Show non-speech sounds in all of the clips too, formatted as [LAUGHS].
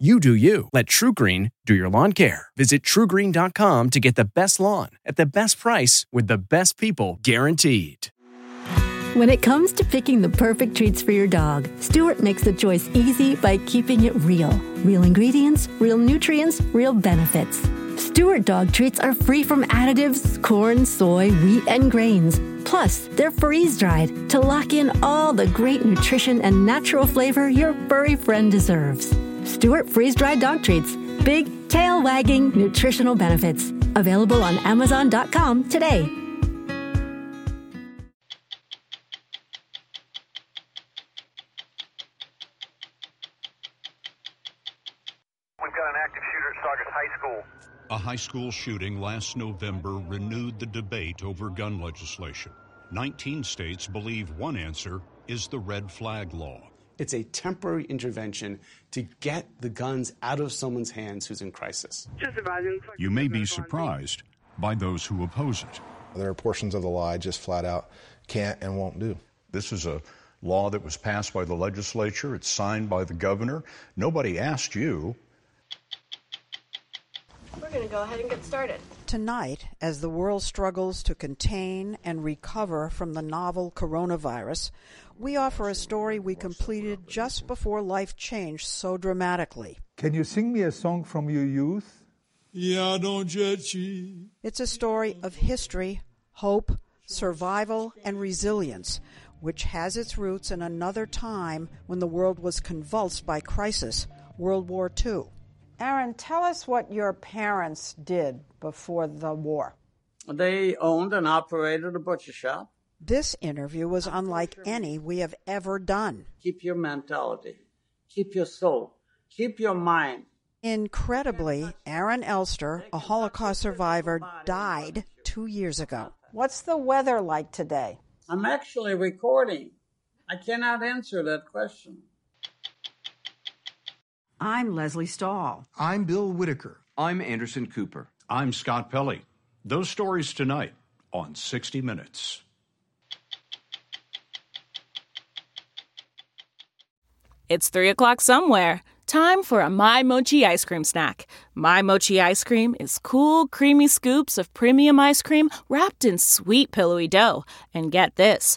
You do you. Let TruGreen do your lawn care. Visit trugreen.com to get the best lawn at the best price with the best people guaranteed. When it comes to picking the perfect treats for your dog, Stewart makes the choice easy by keeping it real. Real ingredients, real nutrients, real benefits. Stewart dog treats are free from additives, corn, soy, wheat, and grains. Plus, they're freeze dried to lock in all the great nutrition and natural flavor your furry friend deserves. Stewart freeze dried dog treats. Big, tail wagging nutritional benefits. Available on Amazon.com today. We've got an active shooter at Saugus High School. A high school shooting last November renewed the debate over gun legislation. 19 states believe one answer is the red flag law. It's a temporary intervention to get the guns out of someone's hands who's in crisis. You may be surprised by those who oppose it. There are portions of the law I just flat out can't and won't do. This is a law that was passed by the legislature, it's signed by the governor. Nobody asked you. We're going to go ahead and get started. Tonight, as the world struggles to contain and recover from the novel coronavirus, we offer a story we completed just before life changed so dramatically. Can you sing me a song from your youth? Yeah, don't judge. It's a story of history, hope, survival, and resilience, which has its roots in another time when the world was convulsed by crisis, World War II. Aaron, tell us what your parents did before the war. They owned and operated a butcher shop. This interview was unlike any we have ever done. Keep your mentality, keep your soul, keep your mind. Incredibly, Aaron Elster, a Holocaust survivor, died two years ago. What's the weather like today? I'm actually recording. I cannot answer that question. I'm Lesley Stahl. I'm Bill Whitaker. I'm Anderson Cooper. I'm Scott Pelley. Those stories tonight on 60 Minutes. It's 3 o'clock somewhere. Time for a My Mochi ice cream snack. My Mochi ice cream is cool, creamy scoops of premium ice cream wrapped in sweet, pillowy dough. And get this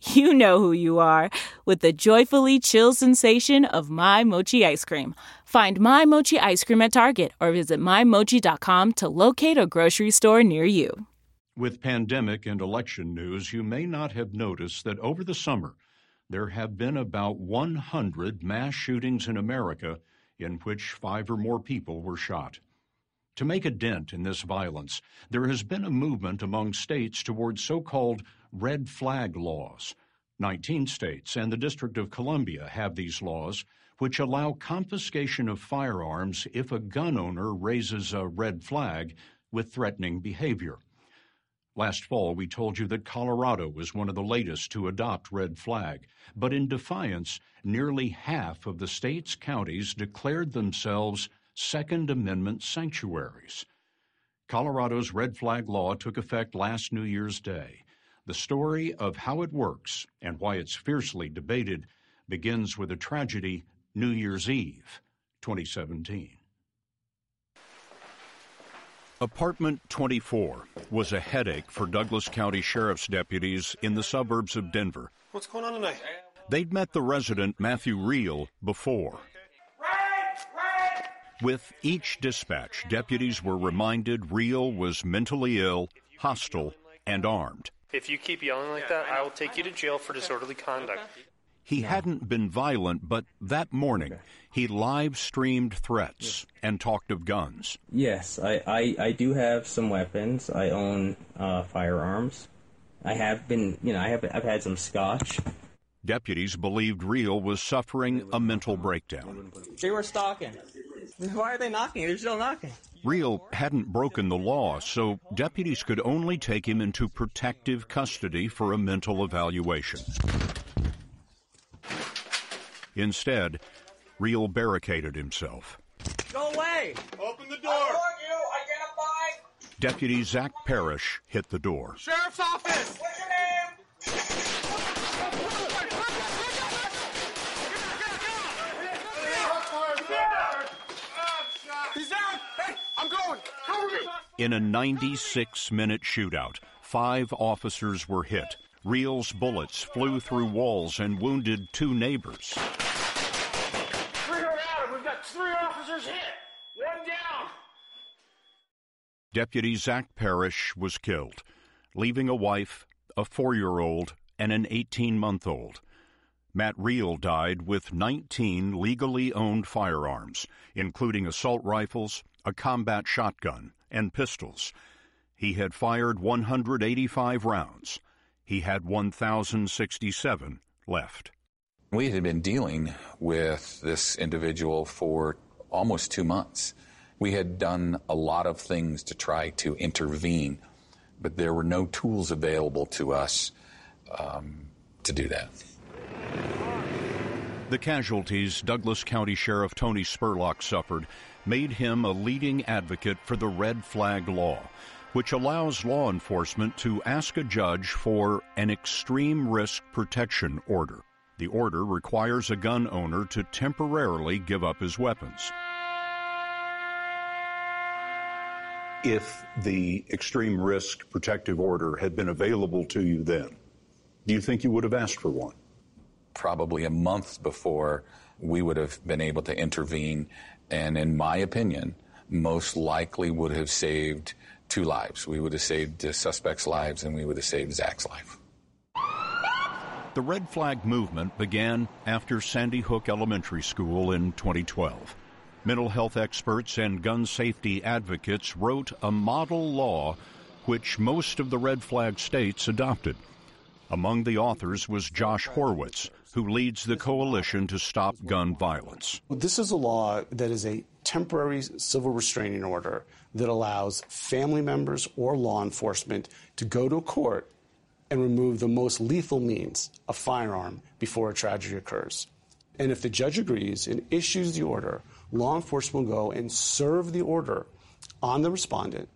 [LAUGHS] you know who you are with the joyfully chill sensation of My Mochi ice cream. Find My Mochi ice cream at Target or visit MyMochi.com to locate a grocery store near you. With pandemic and election news, you may not have noticed that over the summer, there have been about 100 mass shootings in America in which five or more people were shot. To make a dent in this violence, there has been a movement among states towards so called red flag laws. 19 states and the District of Columbia have these laws, which allow confiscation of firearms if a gun owner raises a red flag with threatening behavior. Last fall, we told you that Colorado was one of the latest to adopt red flag, but in defiance, nearly half of the state's counties declared themselves Second Amendment sanctuaries. Colorado's red flag law took effect last New Year's Day. The story of how it works and why it's fiercely debated begins with a tragedy New Year's Eve, 2017. Apartment 24 was a headache for Douglas County Sheriff's deputies in the suburbs of Denver. What's going on tonight? They'd met the resident, Matthew Riehl, before. With each dispatch, deputies were reminded Riehl was mentally ill, hostile, and armed. If you keep yelling like that, I will take you to jail for disorderly conduct. He hadn't been violent, but that morning he live streamed threats and talked of guns. Yes, I, I, I do have some weapons. I own uh, firearms. I have been, you know, I have I've had some scotch. Deputies believed Riehl was suffering a mental breakdown. They were stalking. Why are they knocking? They're still knocking. Riehl hadn't broken the law, so deputies could only take him into protective custody for a mental evaluation. Instead, Riehl barricaded himself. Go away! Open the door! I you! Identify! Deputy Zach Parrish hit the door. Sheriff's office! What's your name? He's out! Hey, I'm going! Cover me! In a 96 minute shootout, five officers were hit. Riehl's bullets flew through walls and wounded two neighbors. Three are out! We've got three officers hit! One down! Deputy Zach Parrish was killed, leaving a wife, a four year old, and an 18 month old. Matt Riehl died with 19 legally owned firearms, including assault rifles, a combat shotgun, and pistols. He had fired 185 rounds. He had 1,067 left. We had been dealing with this individual for almost two months. We had done a lot of things to try to intervene, but there were no tools available to us um, to do that. The casualties Douglas County Sheriff Tony Spurlock suffered made him a leading advocate for the red flag law, which allows law enforcement to ask a judge for an extreme risk protection order. The order requires a gun owner to temporarily give up his weapons. If the extreme risk protective order had been available to you then, do you think you would have asked for one? Probably a month before we would have been able to intervene, and in my opinion, most likely would have saved two lives. We would have saved the suspect's lives, and we would have saved Zach's life. The red flag movement began after Sandy Hook Elementary School in 2012. Mental health experts and gun safety advocates wrote a model law which most of the red flag states adopted. Among the authors was Josh Horwitz, who leads the Coalition to Stop Gun Violence. This is a law that is a temporary civil restraining order that allows family members or law enforcement to go to a court and remove the most lethal means, a firearm, before a tragedy occurs. And if the judge agrees and issues the order, law enforcement will go and serve the order on the respondent,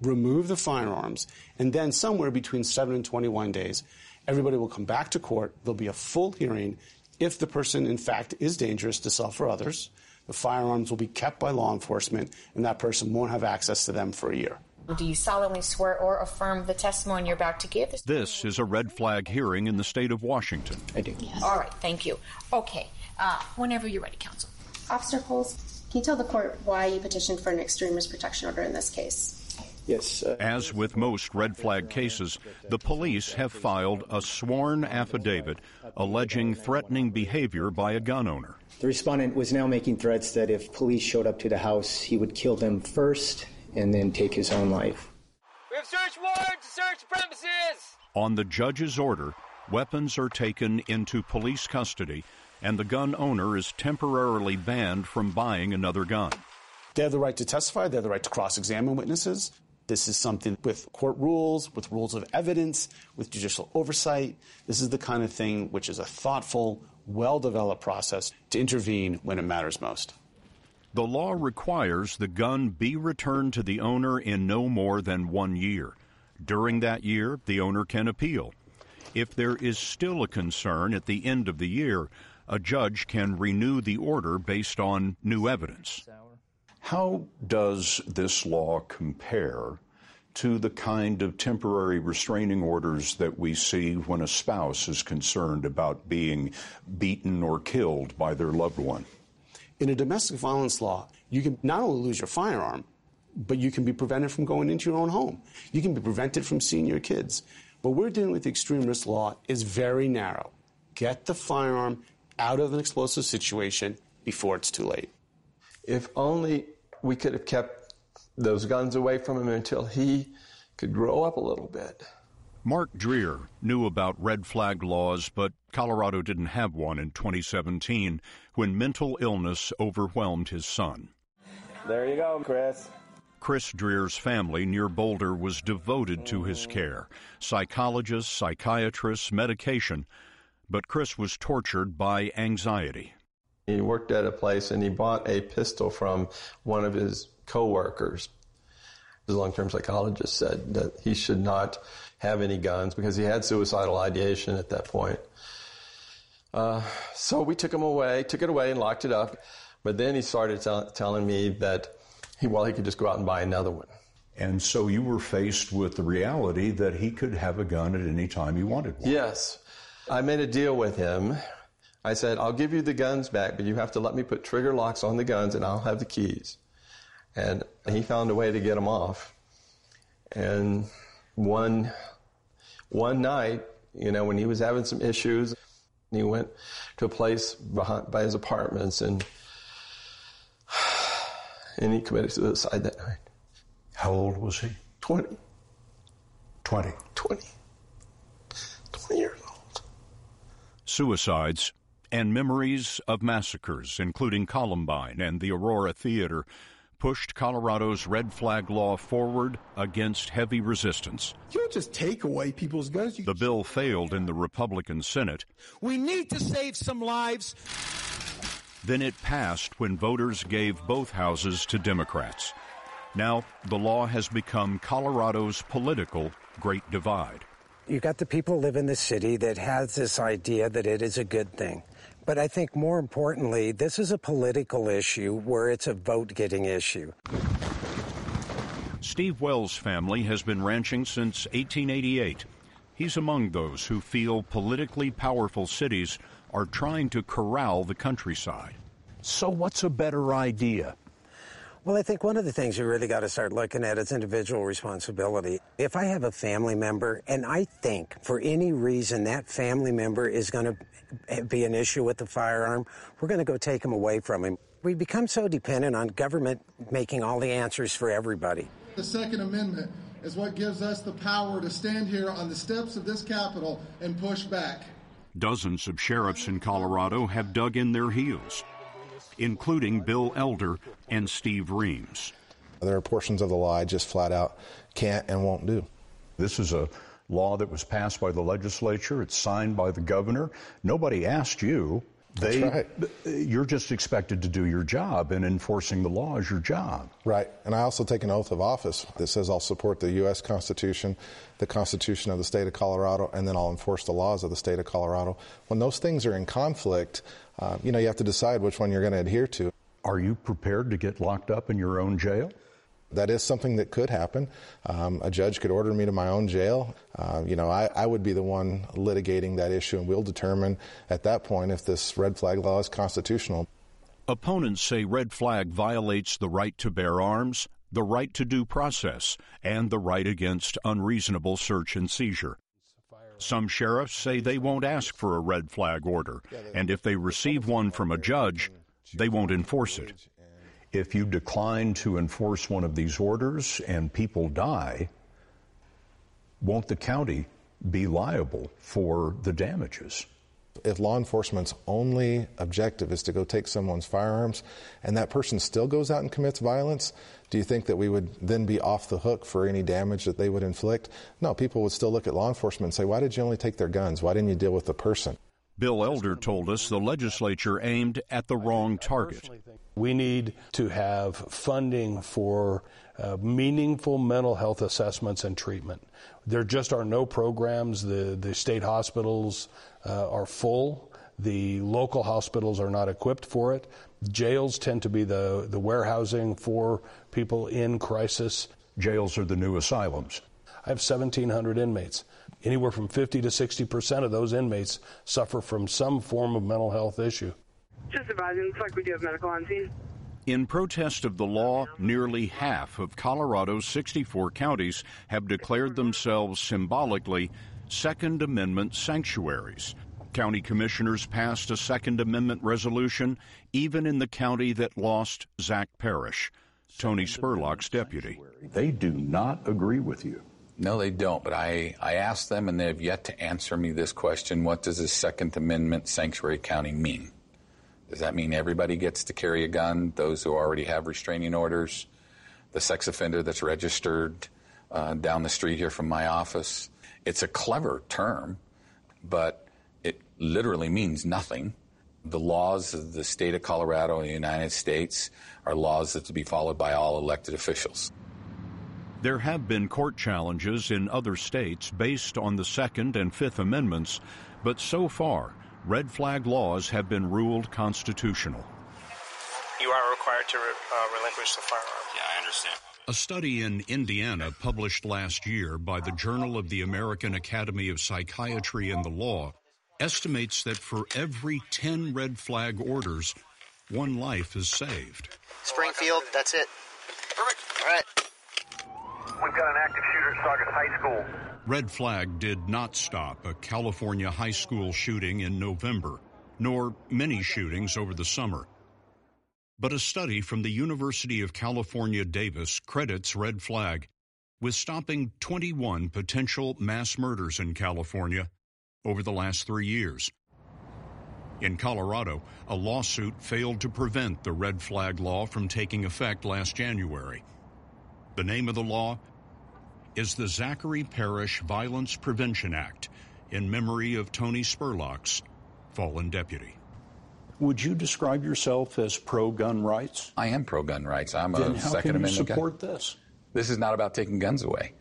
remove the firearms, and then somewhere between 7 and 21 days, everybody will come back to court. There'll be a full hearing. If the person, in fact, is dangerous to self or others, the firearms will be kept by law enforcement, and that person won't have access to them for a year. Do you solemnly swear or affirm the testimony you're about to give? This is a red flag hearing in the state of Washington. I do. Yes. All right, thank you. Okay, uh, whenever you're ready, counsel. Officer Coles, can you tell the court why you petitioned for an extreme risk protection order in this case? Yes. Uh, As with most red flag cases, the police have filed a sworn affidavit alleging threatening behavior by a gun owner. The respondent was now making threats that if police showed up to the house, he would kill them first and then take his own life. We have search warrant to search premises! On the judge's order, weapons are taken into police custody, and the gun owner is temporarily banned from buying another gun. They have the right to testify, they have the right to cross examine witnesses. This is something with court rules, with rules of evidence, with judicial oversight. This is the kind of thing which is a thoughtful, well developed process to intervene when it matters most. The law requires the gun be returned to the owner in no more than one year. During that year, the owner can appeal. If there is still a concern at the end of the year, a judge can renew the order based on new evidence. How does this law compare to the kind of temporary restraining orders that we see when a spouse is concerned about being beaten or killed by their loved one? In a domestic violence law, you can not only lose your firearm, but you can be prevented from going into your own home. You can be prevented from seeing your kids. What we're doing with the extreme risk law is very narrow. Get the firearm out of an explosive situation before it's too late. If only we could have kept those guns away from him until he could grow up a little bit. Mark Dreer knew about red flag laws, but Colorado didn't have one in 2017 when mental illness overwhelmed his son. There you go, Chris. Chris Dreer's family near Boulder was devoted to his care psychologists, psychiatrists, medication. But Chris was tortured by anxiety. He worked at a place and he bought a pistol from one of his coworkers. His long term psychologist said that he should not have any guns because he had suicidal ideation at that point. Uh, so we took him away, took it away and locked it up. But then he started t- telling me that he, well, he could just go out and buy another one. And so you were faced with the reality that he could have a gun at any time he wanted one. Yes. I made a deal with him. I said, I'll give you the guns back, but you have to let me put trigger locks on the guns and I'll have the keys. And he found a way to get them off. And one, one night, you know, when he was having some issues, he went to a place behind, by his apartments and [SIGHS] and he committed suicide that night. How old was he? 20. 20. 20. 20 years old. Suicides and memories of massacres, including Columbine and the Aurora Theater, pushed Colorado's red flag law forward against heavy resistance. You don't just take away people's guns. You the bill failed in the Republican Senate. We need to save some lives. Then it passed when voters gave both houses to Democrats. Now, the law has become Colorado's political great divide. You got the people who live in the city that has this idea that it is a good thing. But I think more importantly, this is a political issue where it's a vote getting issue. Steve Wells' family has been ranching since 1888. He's among those who feel politically powerful cities are trying to corral the countryside. So, what's a better idea? Well, I think one of the things you really got to start looking at is individual responsibility. If I have a family member and I think for any reason that family member is going to be an issue with the firearm, we're going to go take him away from him. We become so dependent on government making all the answers for everybody. The Second Amendment is what gives us the power to stand here on the steps of this Capitol and push back. Dozens of sheriffs in Colorado have dug in their heels, including Bill Elder and Steve Reams. There are portions of the law I just flat out can't and won't do. This is a law that was passed by the legislature. It's signed by the governor. Nobody asked you. They, right. You're just expected to do your job, and enforcing the law is your job. Right. And I also take an oath of office that says I'll support the U.S. Constitution, the Constitution of the state of Colorado, and then I'll enforce the laws of the state of Colorado. When those things are in conflict, uh, you know, you have to decide which one you're going to adhere to. Are you prepared to get locked up in your own jail? That is something that could happen. Um, a judge could order me to my own jail. Uh, you know, I, I, would be the one litigating that issue, and we'll determine at that point if this red flag law is constitutional. Opponents say red flag violates the right to bear arms, the right to due process, and the right against unreasonable search and seizure. Some sheriffs say they won't ask for a red flag order, and if they receive one from a judge, they won't enforce it. If you decline to enforce one of these orders and people die, won't the county be liable for the damages? If law enforcement's only objective is to go take someone's firearms and that person still goes out and commits violence, do you think that we would then be off the hook for any damage that they would inflict? No, people would still look at law enforcement and say, why did you only take their guns? Why didn't you deal with the person? Bill Elder told us the legislature aimed at the wrong target. We need to have funding for uh, meaningful mental health assessments and treatment. There just are no programs. The, the state hospitals uh, are full. The local hospitals are not equipped for it. Jails tend to be the, the warehousing for people in crisis. Jails are the new asylums. I have 1,700 inmates. Anywhere from 50 to 60 percent of those inmates suffer from some form of mental health issue. Just advising, looks like we do have medical on scene. In protest of the law, nearly half of Colorado's 64 counties have declared themselves symbolically Second Amendment sanctuaries. County commissioners passed a Second Amendment resolution even in the county that lost Zach Parrish, Tony Spurlock's deputy. They do not agree with you. No, they don't. But I, I asked them, and they have yet to answer me this question what does a Second Amendment sanctuary county mean? Does that mean everybody gets to carry a gun? Those who already have restraining orders? The sex offender that's registered uh, down the street here from my office? It's a clever term, but it literally means nothing. The laws of the state of Colorado and the United States are laws that to be followed by all elected officials. There have been court challenges in other states based on the Second and Fifth Amendments, but so far, red flag laws have been ruled constitutional. You are required to uh, relinquish the firearm. Yeah, I understand. A study in Indiana published last year by the Journal of the American Academy of Psychiatry and the Law estimates that for every 10 red flag orders, one life is saved. Springfield, that's it. Perfect. All right. We've got an active shooter at Saugus High School. Red Flag did not stop a California high school shooting in November, nor many shootings over the summer. But a study from the University of California, Davis credits Red Flag with stopping 21 potential mass murders in California over the last three years. In Colorado, a lawsuit failed to prevent the red flag law from taking effect last January. The name of the law is the Zackari Parrish Violence Prevention Act in memory of Tony Spurlock's fallen deputy. Would you describe yourself as pro gun rights? I am pro gun rights. I'm then a how Second can you Amendment support guy. this? This is not about taking guns away.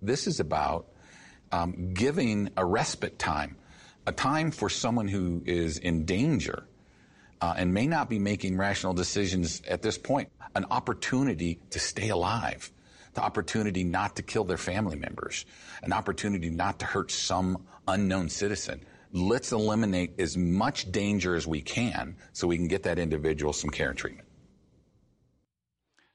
This is about um, giving a respite time, a time for someone who is in danger uh, and may not be making rational decisions at this point, an opportunity to stay alive, the opportunity not to kill their family members, an opportunity not to hurt some unknown citizen. Let's eliminate as much danger as we can so we can get that individual some care and treatment.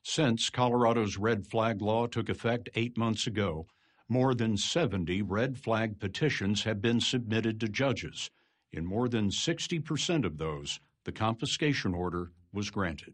Since Colorado's red flag law took effect eight months ago, more than 70 red flag petitions have been submitted to judges. In more than 60% of those, the confiscation order was granted.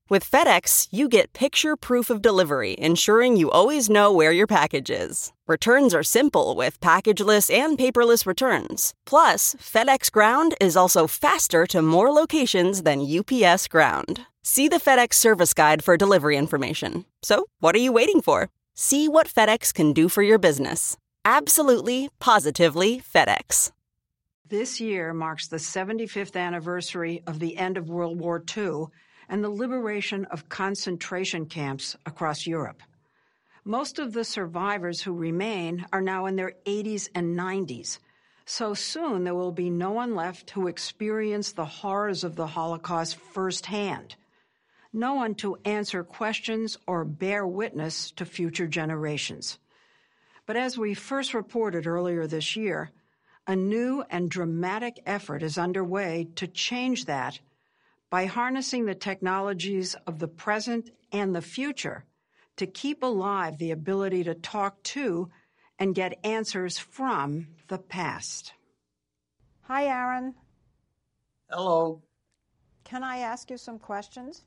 With FedEx, you get picture proof of delivery, ensuring you always know where your package is. Returns are simple with packageless and paperless returns. Plus, FedEx Ground is also faster to more locations than UPS Ground. See the FedEx service guide for delivery information. So, what are you waiting for? See what FedEx can do for your business. Absolutely, positively FedEx. This year marks the 75th anniversary of the end of World War II and the liberation of concentration camps across Europe. Most of the survivors who remain are now in their 80s and 90s. So soon there will be no one left who experienced the horrors of the Holocaust firsthand. No one to answer questions or bear witness to future generations. But as we first reported earlier this year, a new and dramatic effort is underway to change that by harnessing the technologies of the present and the future to keep alive the ability to talk to and get answers from the past. Hi, Aaron. Hello. Can I ask you some questions?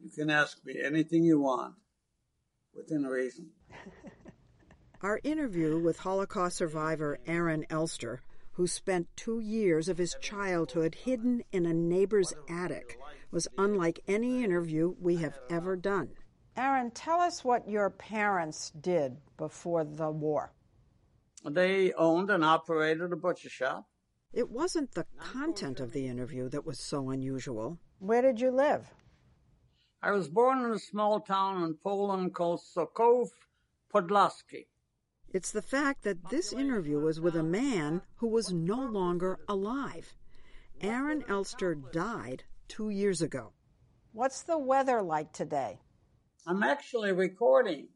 You can ask me anything you want within reason. [LAUGHS] Our interview with Holocaust survivor Aaron Elster, who spent two years of his childhood hidden in a neighbor's attic, was unlike any interview we have ever done. Aaron, tell us what your parents did before the war. They owned and operated a butcher shop. It wasn't the content of the interview that was so unusual. Where did you live? I was born in a small town in Poland called Sokołów Podlaski. It's the fact that this interview was with a man who was no longer alive. Aaron Elster died two years ago. What's the weather like today? I'm actually recording.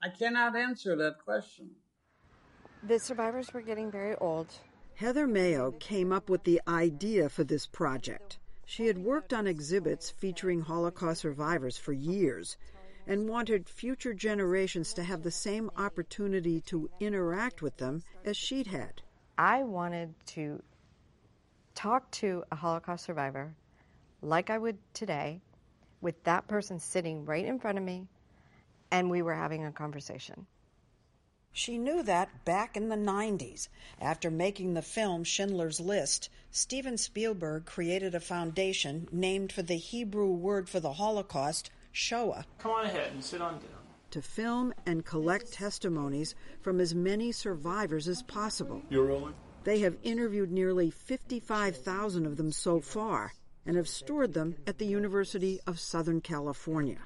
I cannot answer that question. The survivors were getting very old. Heather Maio came up with the idea for this project. She had worked on exhibits featuring Holocaust survivors for years and wanted future generations to have the same opportunity to interact with them as she'd had. I wanted to talk to a Holocaust survivor like I would today, with that person sitting right in front of me, and we were having a conversation. She knew that back in the 90s. After making the film Schindler's List, Steven Spielberg created a foundation named for the Hebrew word for the Holocaust, Shoah. Come on ahead and sit on down. To film and collect testimonies from as many survivors as possible. You're rolling? They have interviewed nearly 55,000 of them so far and have stored them at the University of Southern California.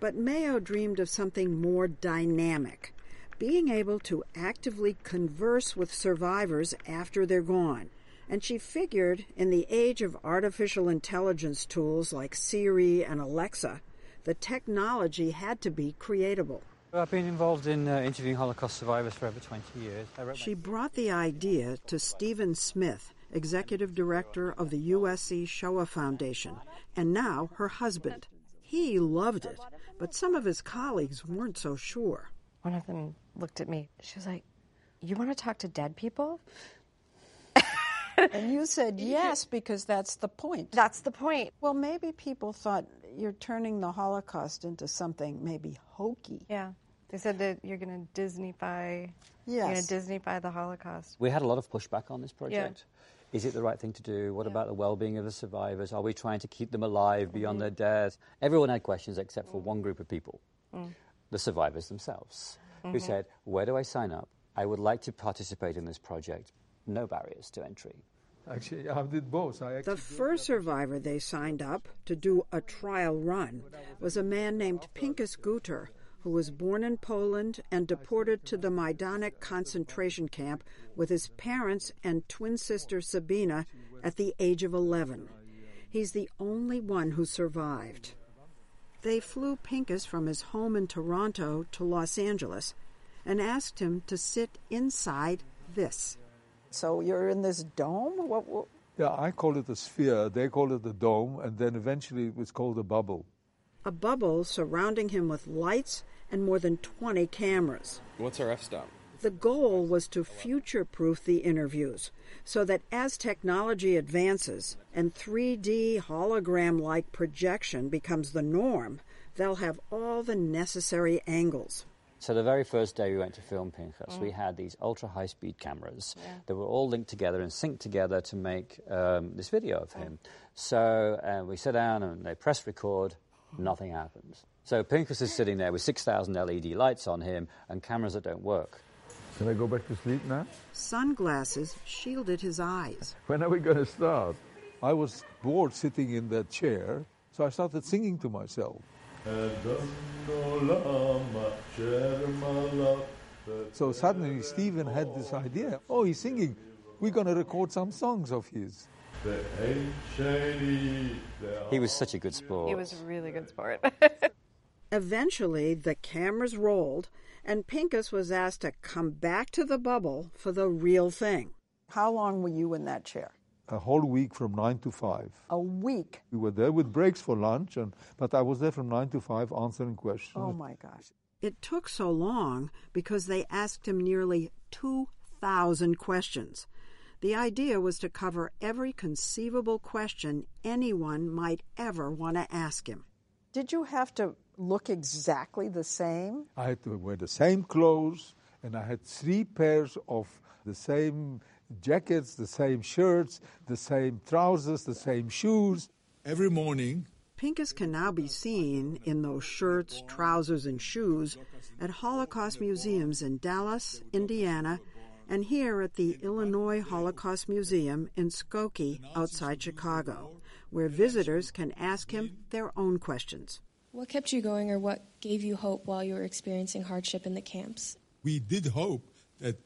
But Maio dreamed of something more dynamic being able to actively converse with survivors after they're gone. And she figured in the age of artificial intelligence tools like Siri and Alexa, the technology had to be creatable. I've been involved in uh, interviewing Holocaust survivors for over 20 years. She brought the idea to Stephen Smith, executive director of the USC Shoah Foundation, and now her husband. He loved it, but some of his colleagues weren't so sure. One of them looked at me. She was like, You want to talk to dead people? [LAUGHS] and you said yes because that's the point. That's the point. Well, maybe people thought you're turning the Holocaust into something maybe hokey. Yeah. They said that you're going to Disneyfy. Yes. You're going to Disneyfy the Holocaust. We had a lot of pushback on this project. Yeah. Is it the right thing to do? What yeah. about the well-being of the survivors? Are we trying to keep them alive beyond mm-hmm. their death? Everyone had questions except for one group of people, mm. the survivors themselves, mm-hmm. who said, "Where do I sign up? I would like to participate in this project. No barriers to entry." Actually, I did both. I the first survivor they signed up to do a trial run was a man named Pinchas Gutter, who was born in Poland and deported to the Majdanek concentration camp with his parents and twin sister Sabina at the age of 11. He's the only one who survived. They flew Pinchas from his home in Toronto to Los Angeles and asked him to sit inside this. So you're in this dome? What, what? Yeah, I call it a sphere. They call it a dome, and then eventually it was called a bubble. A bubble surrounding him with lights and more than 20 cameras. What's our f stop? The goal was to future proof the interviews so that as technology advances and 3D hologram like projection becomes the norm, they'll have all the necessary angles. So the very first day we went to film Pinchas, mm. we had these ultra high speed cameras yeah. that were all linked together and synced together to make um, this video of him. Mm. So uh, we sit down and they press record, nothing happens. So Pinchas is sitting there with 6,000 LED lights on him and cameras that don't work. Can I go back to sleep now? Sunglasses shielded his eyes. When are we going to start? I was bored sitting in that chair, so I started singing to myself. So suddenly Stephen had this idea. Oh, he's singing. We're going to record some songs of his. He was such a good sport. He was a really good sport. [LAUGHS] Eventually, the cameras rolled, and Pinchas was asked to come back to the bubble for the real thing. How long were you in that chair? A whole week from 9 to 5. A week? We were there with breaks for lunch, and, but I was there from 9 to 5 answering questions. Oh my gosh. It took so long because they asked him nearly 2,000 questions. The idea was to cover every conceivable question anyone might ever want to ask him. Did you have to look exactly the same? I had to wear the same clothes, and I had three pairs of the same jackets, the same shirts, the same trousers, the same shoes. Every morning, Pinchas can now be seen in those shirts, trousers, and shoes at Holocaust museums in Dallas, Indiana, and here at the Illinois Holocaust Museum in Skokie outside Chicago, where visitors can ask him their own questions. What kept you going or what gave you hope while you were experiencing hardship in the camps? We did hope that,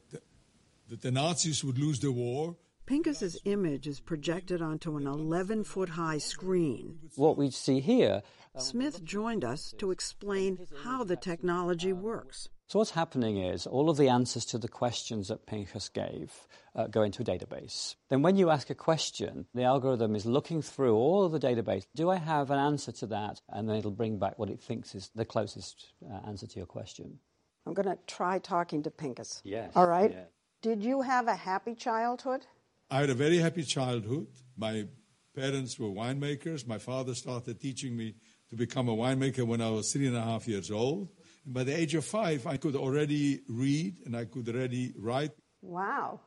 that the Nazis would lose the war. Pinchas's image is projected onto an 11 foot high screen. What we see here. Smith joined us to explain how the technology works. So what's happening is all of the answers to the questions that Pinchas gave uh, go into a database. Then when you ask a question, the algorithm is looking through all of the database. Do I have an answer to that? And then it'll bring back what it thinks is the closest uh, answer to your question. I'm going to try talking to Pinchas. Yes. All right. Yeah. Did you have a happy childhood? I had a very happy childhood. My parents were winemakers. My father started teaching me to become a winemaker when I was three and a half years old. And by the age of five, I could already read and I could already write. Wow,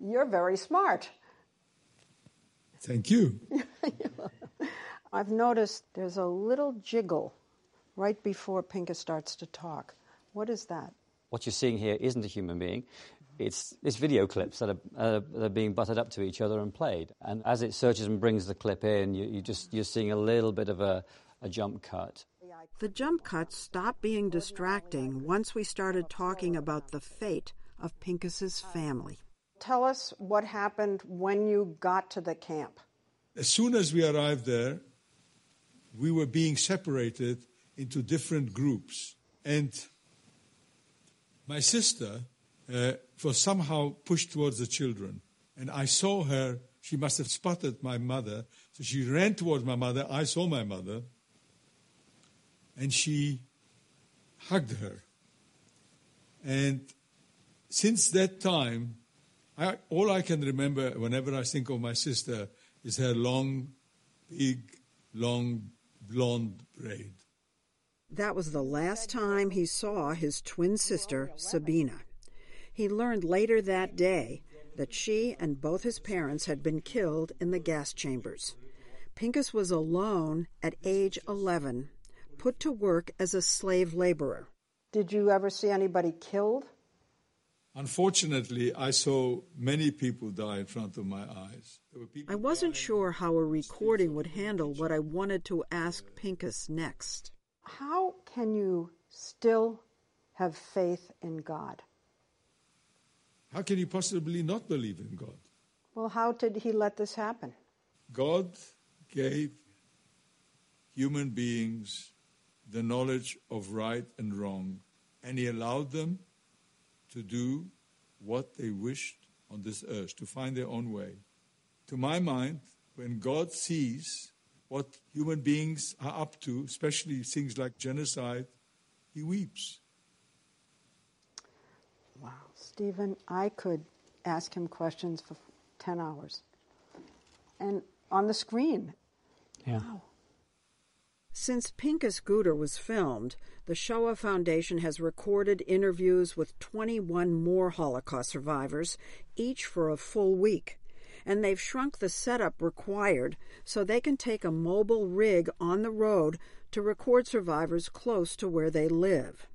you're very smart. Thank you. [LAUGHS] I've noticed there's a little jiggle right before Pinka starts to talk. What is that? What you're seeing here isn't a human being. It's, it's video clips that are, uh, that are being butted up to each other and played. And as it searches and brings the clip in, you, you just, you're seeing a little bit of a, a jump cut. The jump cuts stopped being distracting once we started talking about the fate of Pinchas's family. Tell us what happened when you got to the camp. As soon as we arrived there, we were being separated into different groups. And my sister uh, was somehow pushed towards the children. And I saw her, she must have spotted my mother. So she ran towards my mother. I saw my mother and she hugged her. And since that time, I, all I can remember whenever I think of my sister is her long, big, long, blonde braid. That was the last time he saw his twin sister, Sabina. He learned later that day that she and both his parents had been killed in the gas chambers. Pinchas was alone at age 11 put to work as a slave laborer. Did you ever see anybody killed? Unfortunately, I saw many people die in front of my eyes. I wasn't sure how a recording would handle what I wanted to ask Pinchas next. How can you still have faith in God? How can you possibly not believe in God? Well, how did he let this happen? God gave human beings the knowledge of right and wrong, and he allowed them to do what they wished on this earth, to find their own way. To my mind, when God sees what human beings are up to, especially things like genocide, he weeps. Wow. Stephen, I could ask him questions for 10 hours. And on the screen. Yeah. Wow. Since Pinchas Gutter was filmed, the Shoah Foundation has recorded interviews with 21 more Holocaust survivors, each for a full week. And they've shrunk the setup required so they can take a mobile rig on the road to record survivors close to where they live.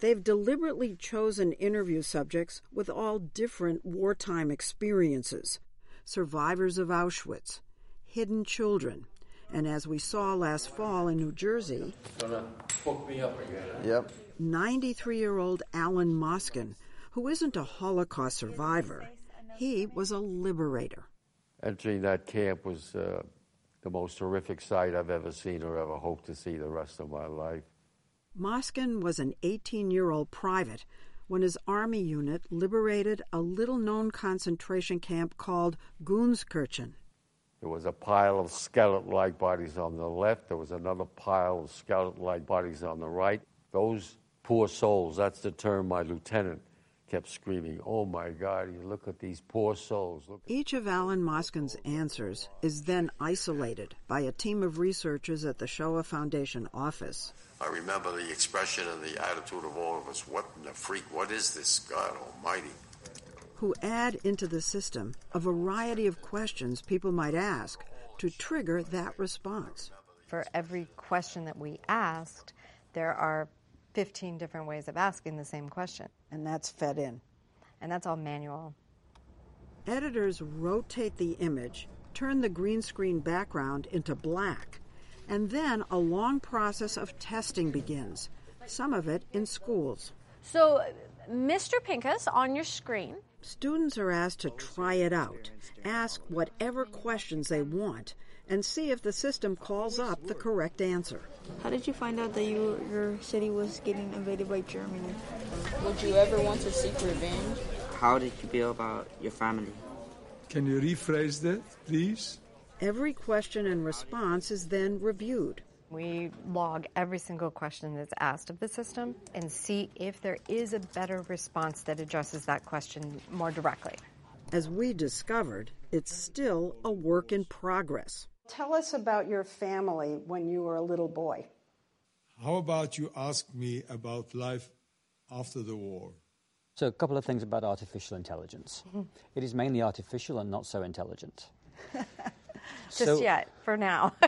They've deliberately chosen interview subjects with all different wartime experiences survivors of Auschwitz, hidden children, and as we saw last fall in New Jersey, Yep. 93 year old Alan Moskin, who isn't a Holocaust survivor, he was a liberator. Entering that camp was uh, the most horrific sight I've ever seen or ever hope to see the rest of my life. Moskin was an 18 year old private when his army unit liberated a little known concentration camp called Gunskirchen. There was a pile of skeleton like bodies on the left. There was another pile of skeleton like bodies on the right. Those poor souls, that's the term my lieutenant kept screaming, Oh my God, you look at these poor souls. Look Each of Alan Moskin's answers is then isolated by a team of researchers at the Shoah Foundation office. I remember the expression and the attitude of all of us. What in the freak? What is this, God Almighty? who add into the system a variety of questions people might ask to trigger that response. for every question that we asked, there are 15 different ways of asking the same question. And that's fed in. And that's all manual. Editors rotate the image, turn the green screen background into black, and then a long process of testing begins, some of it in schools. So, Mr. Pinchas on your screen. Students are asked to try it out, ask whatever questions they want, and see if the system calls up the correct answer. How did you find out that you, your city was getting invaded by Germany? Would you ever want to seek revenge? How did you feel about your family? Can you rephrase that, please? Every question and response is then reviewed. We log every single question that's asked of the system and see if there is a better response that addresses that question more directly. As we discovered, it's still a work in progress. Tell us about your family when you were a little boy. How about you ask me about life after the war? So, a couple of things about artificial intelligence. [LAUGHS] It is mainly artificial and not so intelligent. [LAUGHS] Just So- yet, for now. [LAUGHS]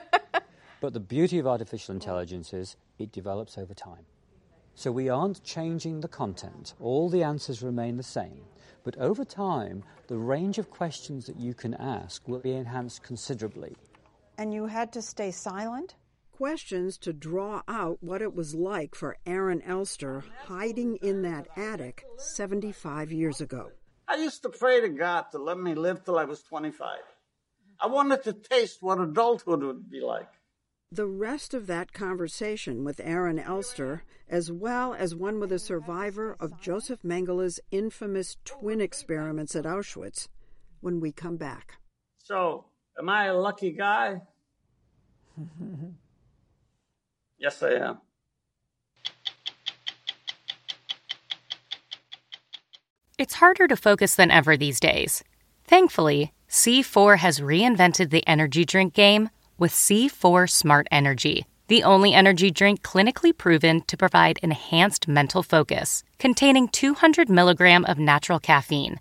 But the beauty of artificial intelligence is it develops over time. So we aren't changing the content, all the answers remain the same. But over time, the range of questions that you can ask will be enhanced considerably. And you had to stay silent? Questions to draw out what it was like for Aaron Elster hiding in that attic 75 years ago. I used to pray to God to let me live till I was 25. I wanted to taste what adulthood would be like. The rest of that conversation with Aaron Elster, as well as one with a survivor of Joseph Mengele's infamous twin experiments at Auschwitz, when we come back. So, am I a lucky guy? [LAUGHS] yes, I am. It's harder to focus than ever these days. Thankfully, C4 has reinvented the energy drink game with C4 Smart Energy, the only energy drink clinically proven to provide enhanced mental focus, containing 200 milligram of natural caffeine,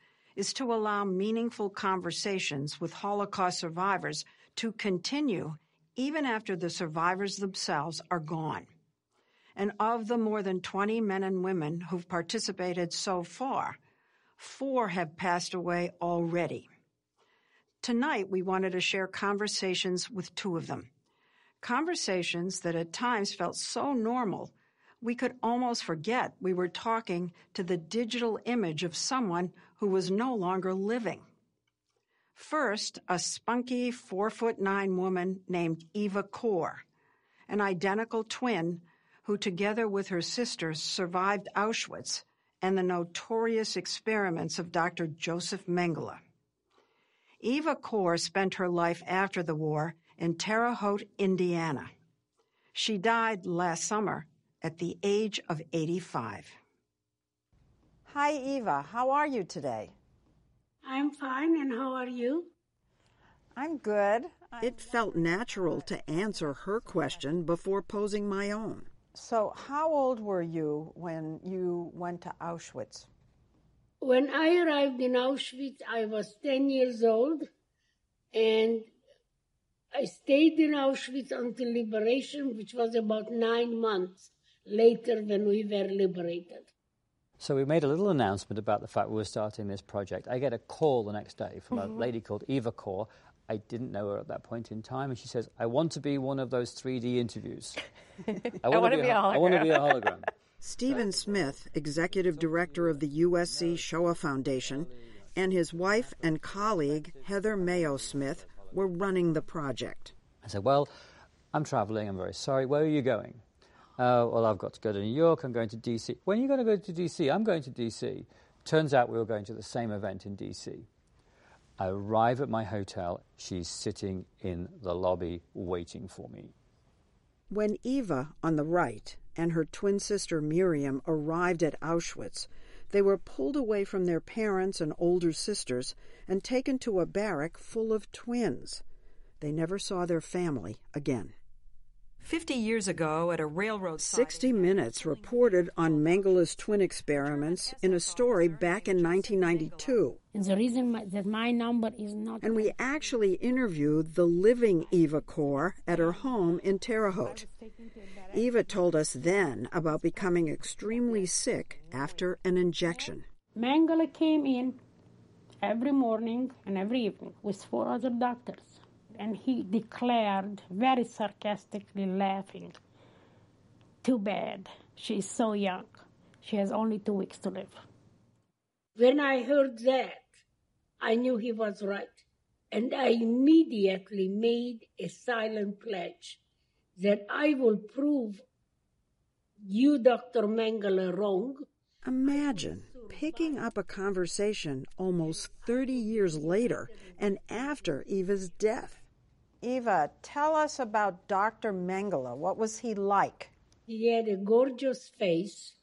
is to allow meaningful conversations with Holocaust survivors to continue even after the survivors themselves are gone. And of the more than 20 men and women who've participated so far, four have passed away already. Tonight, we wanted to share conversations with two of them. Conversations that at times felt so normal, we could almost forget we were talking to the digital image of someone who was no longer living. First, a spunky four foot nine woman named Eva Kor, an identical twin who, together with her sisters, survived Auschwitz and the notorious experiments of Dr. Joseph Mengele. Eva Kor spent her life after the war in Terre Haute, Indiana. She died last summer at the age of 85. Hi, Eva. How are you today? I'm fine, and how are you? I'm good. It felt natural to answer her question before posing my own. So, how old were you when you went to Auschwitz? When I arrived in Auschwitz, I was 10 years old, and I stayed in Auschwitz until liberation, which was about nine months later when we were liberated. So we made a little announcement about the fact we were starting this project. I get a call the next day from a Mhm. lady called Eva Kor. I didn't know her at that point in time, and she says, "I want to be one of those 3D interviews. [LAUGHS] I want to be, a I want to be a hologram." [LAUGHS] Stephen Smith, executive director of the USC Shoah Foundation, and his wife and colleague, Heather Maio Smith, were running the project. I said, Well, I'm traveling. I'm very sorry. Where are you going? Uh, well, I've got to go to New York. I'm going to DC. When are you going to go to DC? I'm going to DC. Turns out we were going to the same event in DC. I arrive at my hotel. She's sitting in the lobby waiting for me. When Eva, on the right, and her twin sister Miriam arrived at Auschwitz, they were pulled away from their parents and older sisters and taken to a barrack full of twins. They never saw their family again. Fifty years ago, at a railroad 60 Minutes reported on Mengele's twin experiments in a story back in 1992. And the reason my, that my number is not. And we actually interviewed the living Eva Kor at her home in Terre Haute. Eva told us then about becoming extremely sick after an injection. Mengele came in every morning and every evening with four other doctors and he declared, very sarcastically laughing, Too bad, she's so young. She has only two weeks to live. When I heard that, I knew he was right. And I immediately made a silent pledge that I will prove you, Dr. Mengele, wrong. Imagine picking up a conversation almost 30 years later and after Eva's death. Eva, tell us about Dr. Mengele. What was he like? He had a gorgeous face,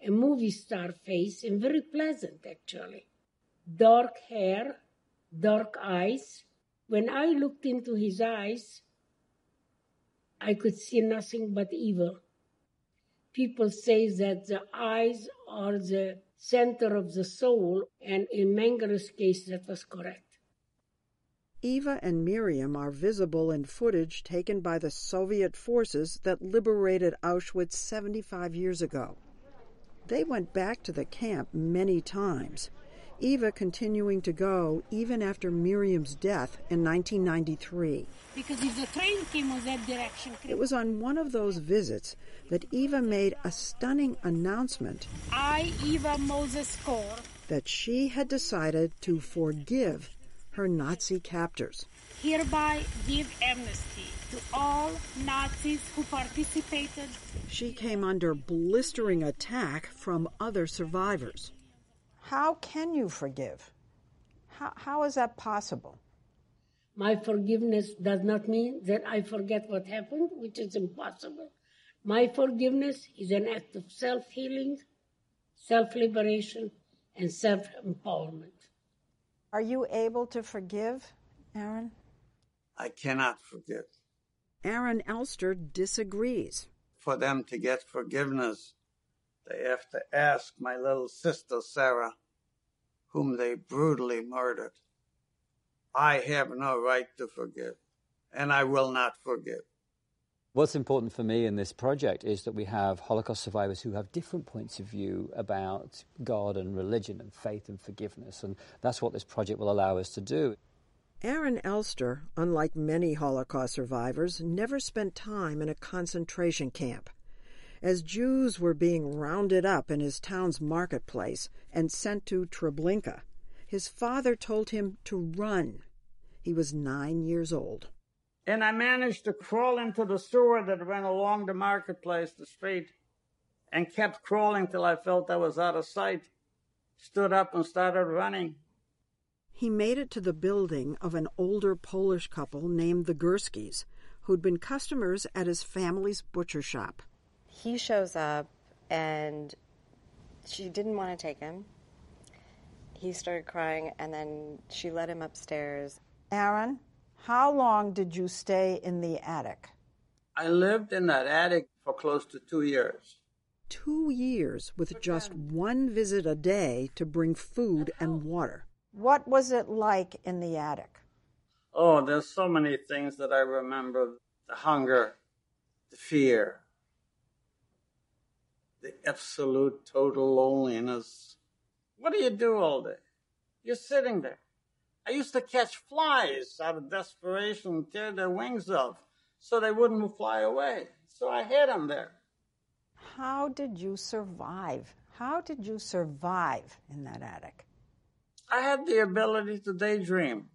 a movie star face, and very pleasant, actually. Dark hair, dark eyes. When I looked into his eyes, I could see nothing but evil. People say that the eyes are the center of the soul, and in Mengele's case, that was correct. Eva and Miriam are visible in footage taken by the Soviet forces that liberated Auschwitz 75 years ago. They went back to the camp many times, Eva continuing to go even after Miriam's death in 1993. Because if the train came in that direction, it was on one of those visits that Eva made a stunning announcement. I, Eva Mozes that she had decided to forgive her Nazi captors. Hereby give amnesty to all Nazis who participated. She came under blistering attack from other survivors. How can you forgive? How, how is that possible? My forgiveness does not mean that I forget what happened, which is impossible. My forgiveness is an act of self healing, self liberation, and self empowerment. Are you able to forgive, Aaron? I cannot forgive. Aaron Elster disagrees. For them to get forgiveness, they have to ask my little sister Sarah, whom they brutally murdered. I have no right to forgive, and I will not forgive. What's important for me in this project is that we have Holocaust survivors who have different points of view about God and religion and faith and forgiveness, and that's what this project will allow us to do. Aaron Elster, unlike many Holocaust survivors, never spent time in a concentration camp. As Jews were being rounded up in his town's marketplace and sent to Treblinka, his father told him to run. He was nine years old. And I managed to crawl into the sewer that ran along the marketplace, the street, and kept crawling till I felt I was out of sight. Stood up and started running. He made it to the building of an older Polish couple named the Gurskis, who'd been customers at his family's butcher shop. He shows up, and she didn't want to take him. He started crying, and then she led him upstairs. Aaron, how long did you stay in the attic? I lived in that attic for close to two years. Two years with just one visit a day to bring food and water. What was it like in the attic? Oh, there's so many things that I remember the hunger, the fear, the absolute total loneliness. What do you do all day? You're sitting there. I used to catch flies out of desperation and tear their wings off so they wouldn't fly away. So I hid them there. How did you survive? How did you survive in that attic? I had the ability to daydream.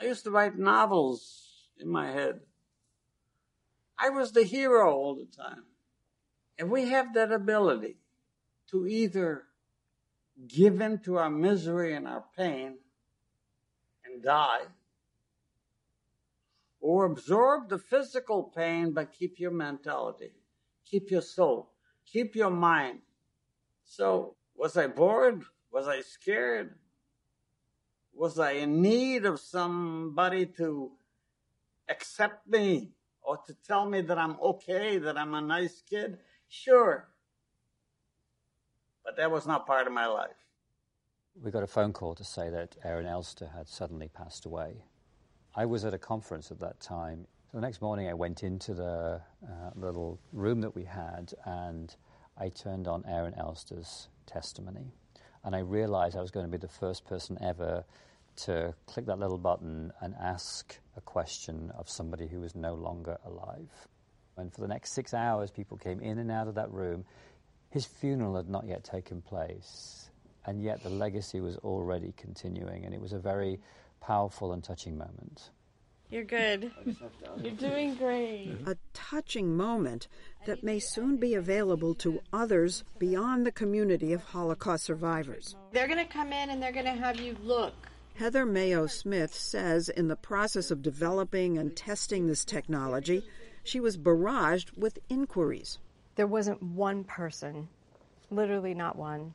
I used to write novels in my head. I was the hero all the time. And we have that ability to either give in to our misery and our pain die, or absorb the physical pain, but keep your mentality, keep your soul, keep your mind. So, was I bored? Was I scared? Was I in need of somebody to accept me or to tell me that I'm okay, that I'm a nice kid? Sure. But that was not part of my life. We got a phone call to say that Aaron Elster had suddenly passed away. I was at a conference at that time. The next morning, I went into the uh, little room that we had and I turned on Aaron Elster's testimony. And I realized I was going to be the first person ever to click that little button and ask a question of somebody who was no longer alive. And for the next six hours, people came in and out of that room. His funeral had not yet taken place, and yet the legacy was already continuing, and it was a very powerful and touching moment. You're good. You're doing great. A touching moment that may soon be available to others beyond the community of Holocaust survivors. They're going to come in and they're going to have you look. Heather Maio Smith says in the process of developing and testing this technology, she was barraged with inquiries. There wasn't one person, literally not one,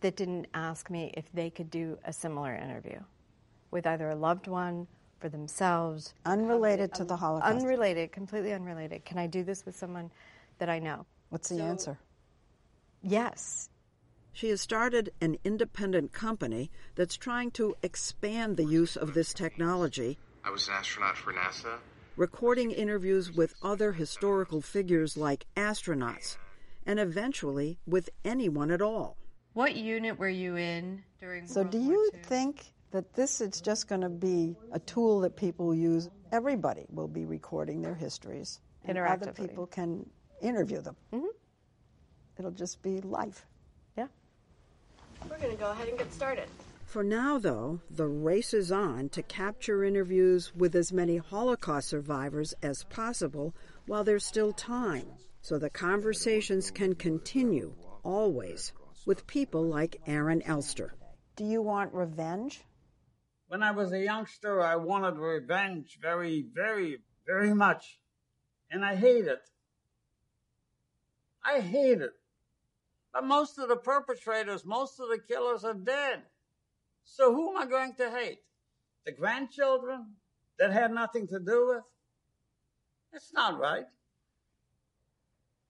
that didn't ask me if they could do a similar interview with either a loved one for themselves. Unrelated to um, the Holocaust. Unrelated, completely unrelated. Can I do this with someone that I know? What's the so, answer? Yes. She has started an independent company that's trying to expand the use of this technology. I was an astronaut for NASA. Recording interviews with other historical figures like astronauts, and eventually with anyone at all. What unit were you in during So, World do War you II? think that this is just going to be a tool that people use. Everybody will be recording their histories, and other people can interview them. Mm-hmm. It'll just be life. Yeah. We're going to go ahead and get started. For now, though, the race is on to capture interviews with as many Holocaust survivors as possible while there's still time, so the conversations can continue, always, with people like Aaron Elster. Do you want revenge? When I was a youngster, I wanted revenge very, very, very much. And I hate it. I hate it. But most of the perpetrators, most of the killers are dead. So who am I going to hate? The grandchildren that had nothing to do with? It's not right.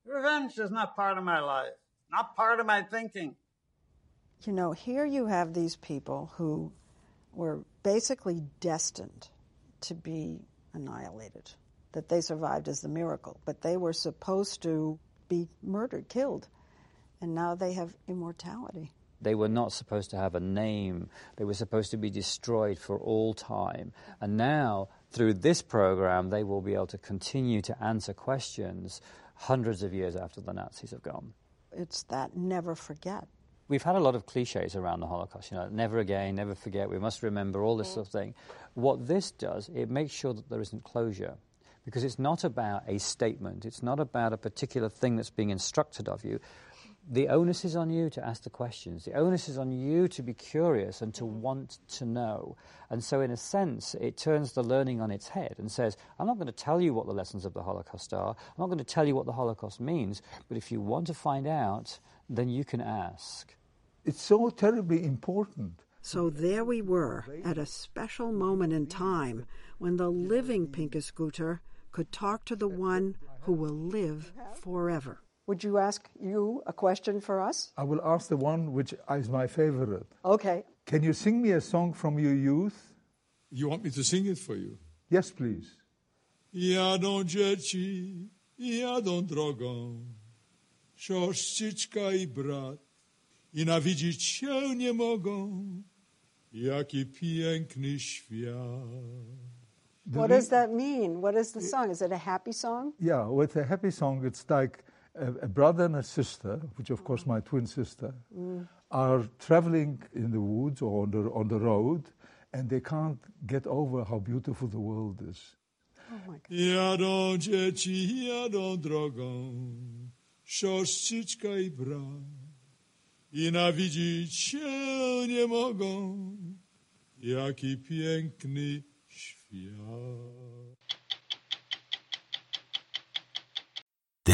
Revenge is not part of my life, not part of my thinking. You know, here you have these people who were basically destined to be annihilated, that they survived as the miracle, but they were supposed to be murdered, killed, and now they have immortality. They were not supposed to have a name. They were supposed to be destroyed for all time. And now, through this program, they will be able to continue to answer questions hundreds of years after the Nazis have gone. It's that never forget we've had a lot of cliches around the Holocaust. You know, never again, never forget. We must remember all this mm. sort of thing. What this does, it makes sure that there isn't closure, because it's not about a statement. It's not about a particular thing that's being instructed of you. The onus is on you to ask the questions. The onus is on you to be curious and to mm-hmm. want to know. And so, in a sense, it turns the learning on its head and says, I'm not going to tell you what the lessons of the Holocaust are. I'm not going to tell you what the Holocaust means. But if you want to find out, then you can ask. It's so terribly important. So there we were at a special moment in time when the living Pinchas Gutter could talk to the one who will live forever. Would you ask you a question for us? I will ask the one which is my favorite. Okay. Can you sing me a song from your youth? You want me to sing it for you? Yes, please. Jadą dzieci, jadą drogą, siostryczka i brat, i nawidzić się nie mogą, jaki piękny świat. What does that mean? What is the song? Is it a happy song? Yeah, with a happy song, it's like a, a brother and a sister, which of course my twin sister, mm. are traveling in the woods or on the, on the road, and they can't get over how beautiful the world is. Oh my God. Jadą dzieci, jadą drogą, siostrzyczka i brat i nawidzić się nie mogą, jaki piękny świat.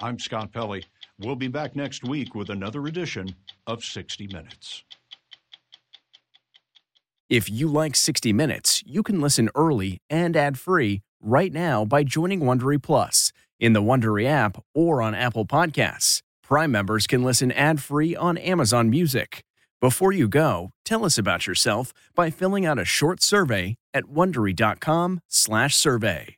I'm Scott Pelley. We'll be back next week with another edition of 60 Minutes. If you like 60 Minutes, you can listen early and ad-free right now by joining Wondery Plus in the Wondery app or on Apple Podcasts. Prime members can listen ad-free on Amazon Music. Before you go, tell us about yourself by filling out a short survey at wondery.com/survey.